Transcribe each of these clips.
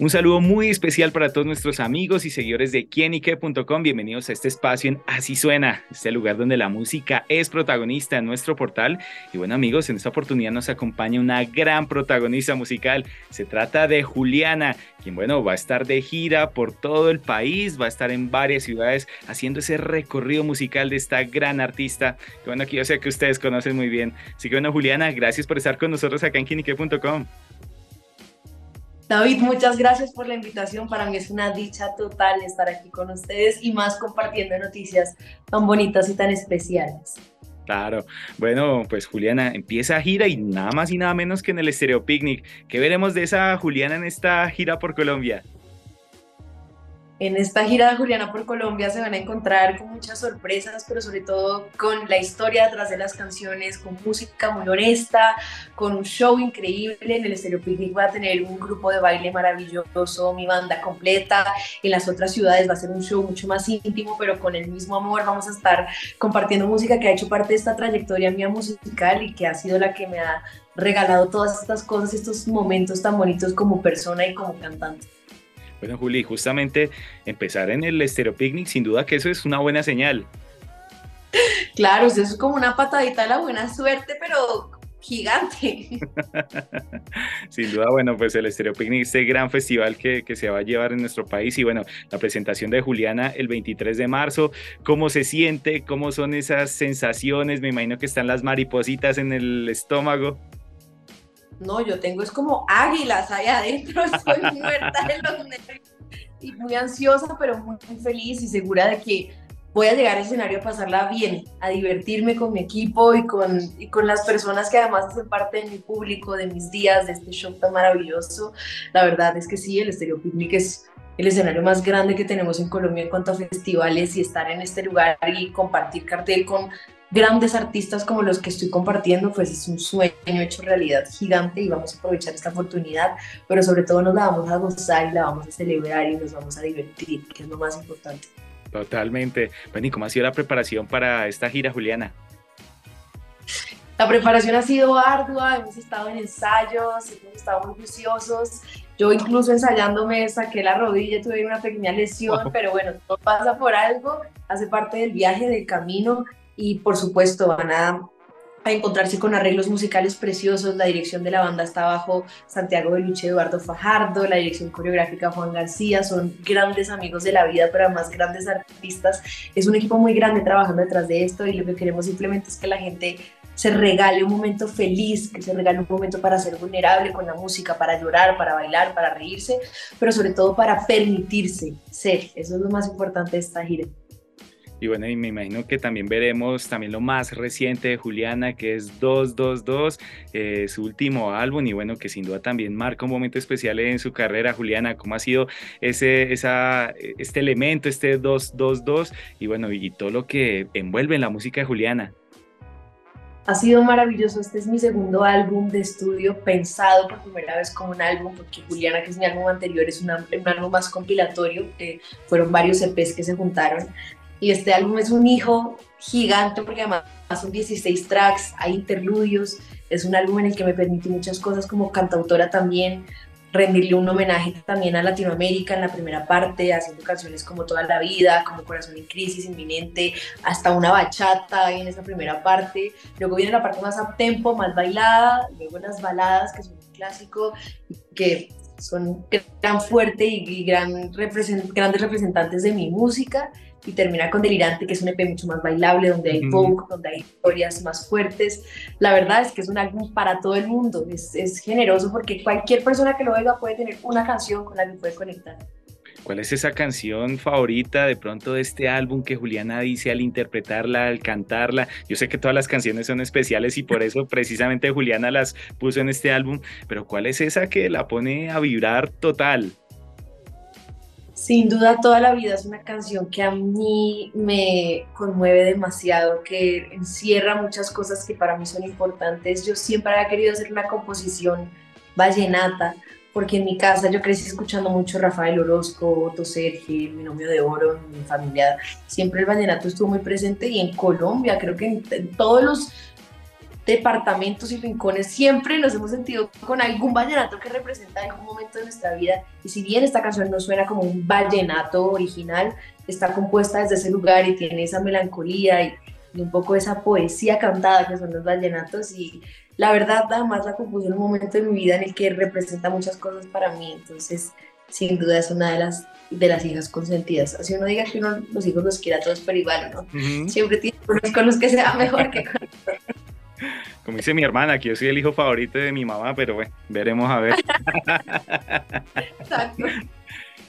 Un saludo muy especial para todos nuestros amigos y seguidores de quienique.com. Bienvenidos a este espacio en Así Suena, este lugar donde la música es protagonista en nuestro portal. Y bueno amigos, en esta oportunidad nos acompaña una gran protagonista musical. Se trata de Juliana, quien bueno, va a estar de gira por todo el país, va a estar en varias ciudades haciendo ese recorrido musical de esta gran artista. Que bueno, aquí yo sé que ustedes conocen muy bien. Así que bueno, Juliana, gracias por estar con nosotros acá en quienique.com. David, muchas gracias por la invitación. Para mí es una dicha total estar aquí con ustedes y más compartiendo noticias tan bonitas y tan especiales. Claro. Bueno, pues Juliana empieza a gira y nada más y nada menos que en el Estéreo Picnic. ¿Qué veremos de esa Juliana en esta gira por Colombia? En esta gira de Juliana por Colombia se van a encontrar con muchas sorpresas, pero sobre todo con la historia detrás de las canciones, con música muy honesta, con un show increíble. En el Estéreo Picnic va a tener un grupo de baile maravilloso, mi banda completa. En las otras ciudades va a ser un show mucho más íntimo, pero con el mismo amor vamos a estar compartiendo música que ha hecho parte de esta trayectoria mía musical y que ha sido la que me ha regalado todas estas cosas, estos momentos tan bonitos como persona y como cantante. Bueno, Juli, justamente empezar en el Estéreo Picnic, sin duda que eso es una buena señal. Claro, eso es como una patadita de la buena suerte, pero gigante. Sin duda, bueno, pues el Estéreo Picnic, este gran festival que, que, se va a llevar en nuestro país y bueno, la presentación de Juliana el 23 de marzo, ¿cómo se siente? ¿Cómo son esas sensaciones? Me imagino que están las maripositas en el estómago. No, yo tengo es como águilas ahí adentro, estoy y muy ansiosa, pero muy, feliz y segura de que voy a llegar al escenario a pasarla bien, a divertirme con mi equipo y con, y con las personas que además hacen parte de mi público, de mis días, de este show tan maravilloso. La verdad es que sí, el Estéreo Picnic es el escenario más grande que tenemos en Colombia en cuanto a festivales y estar en este lugar y compartir cartel con grandes artistas como los que estoy compartiendo, pues es un sueño hecho realidad gigante y vamos a aprovechar esta oportunidad, pero sobre todo nos la vamos a gozar y la vamos a celebrar y nos vamos a divertir, que es lo más importante. Totalmente. Bueno, ¿y cómo ha sido la preparación para esta gira, Juliana? La preparación ha sido ardua, hemos estado en ensayos, hemos estado muy juiciosos. Yo incluso ensayándome saqué la rodilla, tuve una pequeña lesión, pero bueno, todo pasa por algo, hace parte del viaje, del camino y por supuesto van a, encontrarse con arreglos musicales preciosos. La dirección de la banda está bajo Santiago Beluche, Eduardo Fajardo, la dirección coreográfica Juan García, son grandes amigos de la vida, pero además grandes artistas. Es un equipo muy grande trabajando detrás de esto y lo que queremos simplemente es que la gente se regale un momento feliz, que se regale un momento para ser vulnerable con la música, para llorar, para bailar, para reírse, pero sobre todo para permitirse ser. Eso es lo más importante de esta gira. Y bueno, y me imagino que también veremos también lo más reciente de Juliana, que es 222, eh, su último álbum, y bueno, que sin duda también marca un momento especial en su carrera. Juliana, ¿cómo ha sido ese, esa, este elemento, este 222, y bueno, y todo lo que envuelve en la música de Juliana? Ha sido maravilloso, este es mi segundo álbum de estudio pensado por primera vez como un álbum, porque Juliana, que es mi álbum anterior, es un álbum más compilatorio, eh, fueron varios EPs que se juntaron, y este álbum es un hijo gigante porque además son 16 tracks, hay interludios, es un álbum en el que me permite muchas cosas como cantautora también, rendirle un homenaje también a Latinoamérica en la primera parte, haciendo canciones como Toda la Vida, como Corazón en Crisis, Inminente, hasta una bachata en esa primera parte. Luego viene la parte más a tempo, más bailada, luego las baladas, que son un clásico, que son tan fuerte y, gran grandes representantes de mi música y termina con Delirante, que es un EP mucho más bailable, donde hay folk, donde hay historias más fuertes. La verdad es que es un álbum para todo el mundo, es, es generoso porque cualquier persona que lo oiga puede tener una canción con la que puede conectar. ¿Cuál es esa canción favorita de pronto de este álbum que Juliana dice al interpretarla, al cantarla? Yo sé que todas las canciones son especiales y por eso precisamente Juliana las puso en este álbum, pero ¿cuál es esa que la pone a vibrar total? Sin duda, toda la vida es una canción que a mí me conmueve demasiado, que encierra muchas cosas que para mí son importantes. Yo siempre había querido hacer una composición vallenata, porque en mi casa yo crecí escuchando mucho Rafael Orozco, Otto Sergi, mi novio de oro, mi familia, siempre el vallenato estuvo muy presente y en Colombia, creo que en, todos los departamentos y rincones siempre nos hemos sentido con algún vallenato que representa algún momento de nuestra vida. Y si bien esta canción no suena como un vallenato original, está compuesta desde ese lugar y tiene esa melancolía y, y un poco esa poesía cantada que son los vallenatos. Y la verdad además la compuse en un momento de mi vida en el que representa muchas cosas para mí, entonces sin duda es una de las, de las hijas consentidas. Así uno diga que uno los hijos los quiera a todos por igual, ¿no? Siempre tiene unos con los que sea mejor que con Como dice mi hermana, que yo soy el hijo favorito de mi mamá, pero bueno, veremos a ver. Exacto.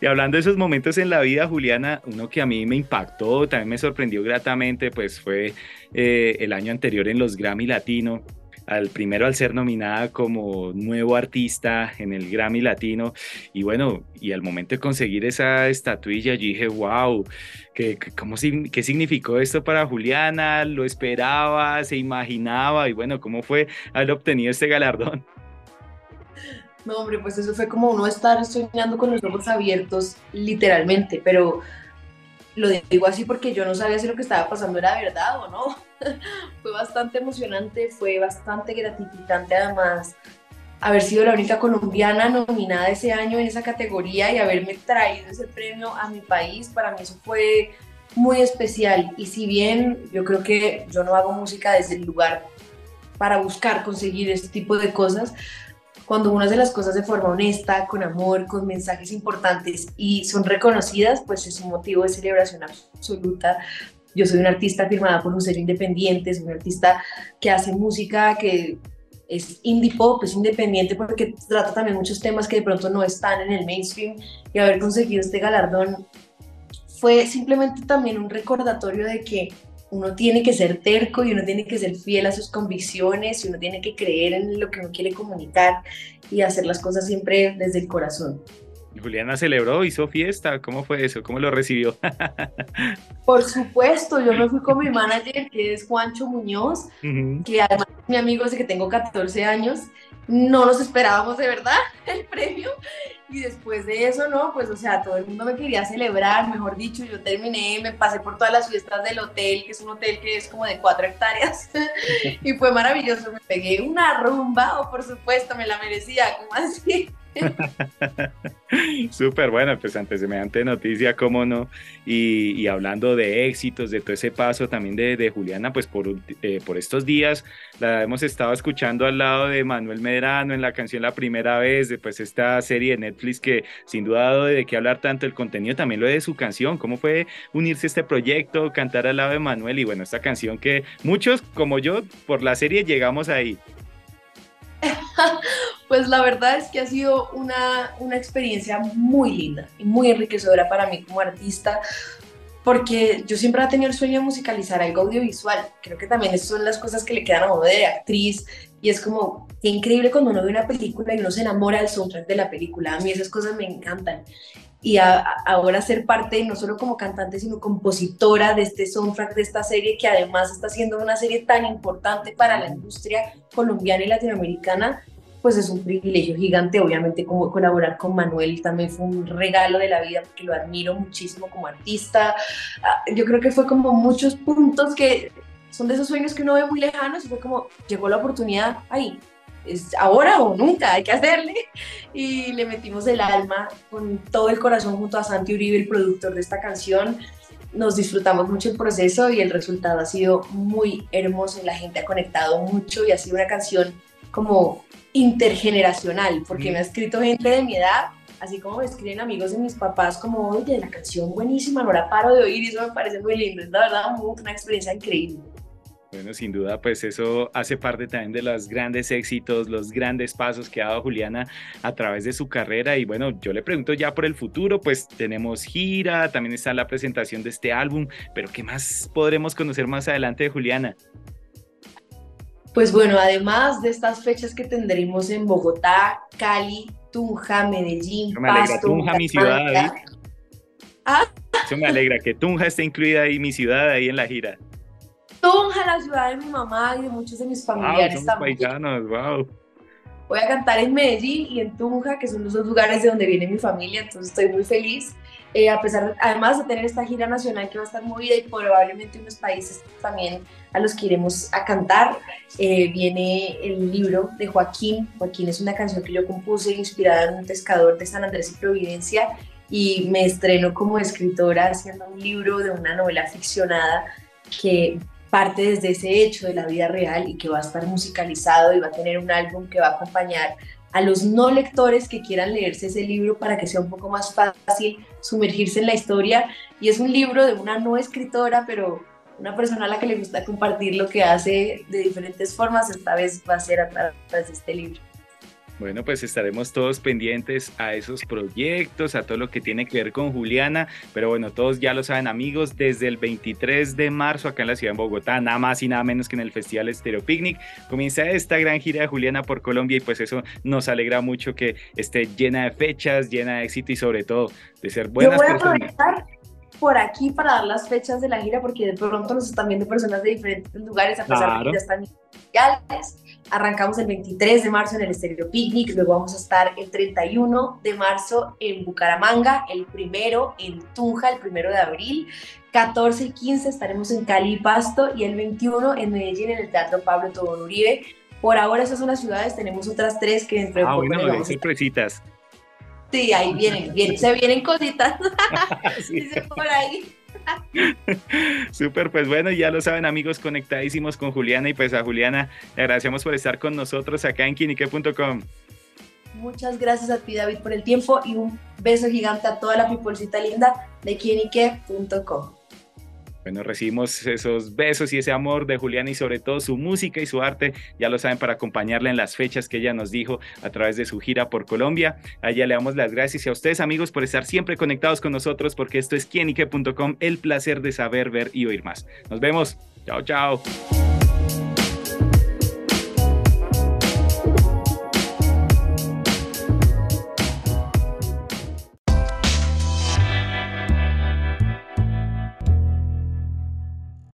Y hablando de esos momentos en la vida, Juliana, uno que a mí me impactó, también me sorprendió gratamente, pues fue eh, el año anterior en los Grammy Latino, al primero al ser nominada como nuevo artista en el Grammy Latino y bueno, y al momento de conseguir esa estatuilla yo dije, wow, ¿qué, cómo, ¿qué significó esto para Juliana? ¿Lo esperaba? ¿Se imaginaba? Y bueno, ¿cómo fue haber obtenido este galardón? No, hombre, pues eso fue como uno estar soñando con los ojos abiertos, literalmente, pero lo digo así porque yo no sabía si lo que estaba pasando era verdad o no. fue bastante emocionante, fue bastante gratificante además haber sido la única colombiana nominada ese año en esa categoría y haberme traído ese premio a mi país, para mí eso fue muy especial. Y si bien yo creo que yo no hago música desde el lugar para buscar conseguir este tipo de cosas, cuando uno hace las cosas de forma honesta, con amor, con mensajes importantes y son reconocidas, pues es un motivo de celebración absoluta. Yo soy una artista firmada por un sello independiente, soy una artista que hace música que es indie pop, es independiente porque trata también muchos temas que de pronto no están en el mainstream y haber conseguido este galardón fue simplemente también un recordatorio de que uno tiene que ser terco y uno tiene que ser fiel a sus convicciones y uno tiene que creer en lo que uno quiere comunicar y hacer las cosas siempre desde el corazón. Juliana celebró, hizo fiesta, ¿cómo fue eso? ¿Cómo lo recibió? Por supuesto, yo me fui con mi manager, que es Juancho Muñoz, que además es mi amigo desde que tengo 14 años. No nos esperábamos de verdad el premio y después de eso, ¿no? Pues, o sea, todo el mundo me quería celebrar, mejor dicho, yo terminé, me pasé por todas las fiestas del hotel, que es un hotel que es como de cuatro hectáreas, y fue maravilloso, me pegué una rumba, o por supuesto, me la merecía, como así. Súper bueno, pues ante semejante noticia, cómo no. Y, hablando de éxitos, de todo ese paso también de, Juliana, pues por, eh, por estos días la hemos estado escuchando al lado de Manuel Medrano en la canción La Primera Vez, de esta serie de Netflix que sin duda ha de qué hablar tanto el contenido, también lo de su canción, cómo fue unirse a este proyecto, cantar al lado de Manuel y bueno, esta canción que muchos como yo por la serie llegamos ahí. pues la verdad es que ha sido una, una experiencia muy linda y muy enriquecedora para mí como artista, porque yo siempre he tenido el sueño de musicalizar algo audiovisual. Creo que también esas son las cosas que le quedan a uno de actriz y es como, increíble cuando uno ve una película y uno se enamora del soundtrack de la película. A mí esas cosas me encantan. Y ahora ser parte, no solo como cantante, sino compositora de este soundtrack de esta serie, que además está siendo una serie tan importante para la industria colombiana y latinoamericana, pues es un privilegio gigante. Obviamente, como colaborar con Manuel también fue un regalo de la vida porque lo admiro muchísimo como artista. Ah, yo creo que fue como muchos puntos que son de esos sueños que uno ve muy lejanos y fue como llegó la oportunidad ahí. Es ahora o nunca, hay que hacerle. Y le metimos el alma con todo el corazón junto a Santi Uribe, el productor de esta canción nos disfrutamos mucho el proceso y el resultado ha sido muy hermoso, la gente ha conectado mucho y ha sido una canción como intergeneracional, porque me ha escrito gente de mi edad, así como me escriben amigos de mis papás, como, oye, la canción buenísima, no la paro de oír y eso me parece muy lindo, es la verdad una experiencia increíble. Bueno, sin duda, pues eso hace parte también de los grandes éxitos, los grandes pasos que ha dado Juliana a través de su carrera. Y bueno, yo le pregunto ya por el futuro, pues tenemos gira, también está la presentación de este álbum, pero ¿qué más podremos conocer más adelante de Juliana? Pues bueno, además de estas fechas que tendremos en Bogotá, Cali, Tunja, Medellín, me alegra, Tunja, mi ciudad ¿Ah? Eso me alegra que Tunja esté incluida ahí, mi ciudad ahí en la gira. Tunja, la ciudad de mi mamá y de muchos de mis familiares wow, somos Paisanos, wow. voy a cantar en Medellín y en Tunja, que son los dos lugares de donde viene mi familia, entonces estoy muy feliz. Eh, a pesar, además de tener esta gira nacional que va a estar movida y probablemente unos países también a los que iremos a cantar, eh, viene el libro de Joaquín. Joaquín es una canción que yo compuse inspirada en un pescador de San Andrés y Providencia y me estreno como escritora haciendo un libro de una novela ficcionada que parte desde ese hecho de la vida real y que va a estar musicalizado y va a tener un álbum que va a acompañar a los no lectores que quieran leerse ese libro para que sea un poco más fácil sumergirse en la historia. Y es un libro de una no escritora, pero una persona a la que le gusta compartir lo que hace de diferentes formas, esta vez va a ser a través de este libro. Bueno, pues estaremos todos pendientes a esos proyectos, a todo lo que tiene que ver con Juliana, pero bueno, todos ya lo saben amigos, desde el 23 de marzo acá en la ciudad de Bogotá, nada más y nada menos que en el Festival Estéreo Picnic, comienza esta gran gira de Juliana por Colombia y pues eso nos alegra mucho que esté llena de fechas, llena de éxito y sobre todo de ser buenas personas por aquí para dar las fechas de la gira, porque de pronto nos están viendo personas de diferentes lugares, a pesar de que ya están. Arrancamos el 23 de marzo en el Estéreo Picnic, luego vamos a estar el 31 de marzo en Bucaramanga, el primero en Tunja, el primero de abril, 14 y 15 estaremos en Cali y Pasto y el 21 en Medellín en el Teatro Pablo Tobón Uribe. Por ahora esas son las ciudades, tenemos otras tres que dentro de ah, bueno, sorpresitas. Sí, ahí vienen, vienen se vienen cositas. Dice por ahí. Súper, pues bueno, ya lo saben amigos, conectadísimos con Juliana y pues a Juliana le agradecemos por estar con nosotros acá en quinique.com. Muchas gracias a ti David por el tiempo y un beso gigante a toda la pipolcita linda de quinique.com. Bueno, recibimos esos besos y ese amor de Juliana y sobre todo su música y su arte, ya lo saben, para acompañarla en las fechas que ella nos dijo a través de su gira por Colombia. A le damos las gracias y a ustedes amigos por estar siempre conectados con nosotros porque esto es quienique.com, el placer de saber, ver y oír más. Nos vemos. Chao, chao.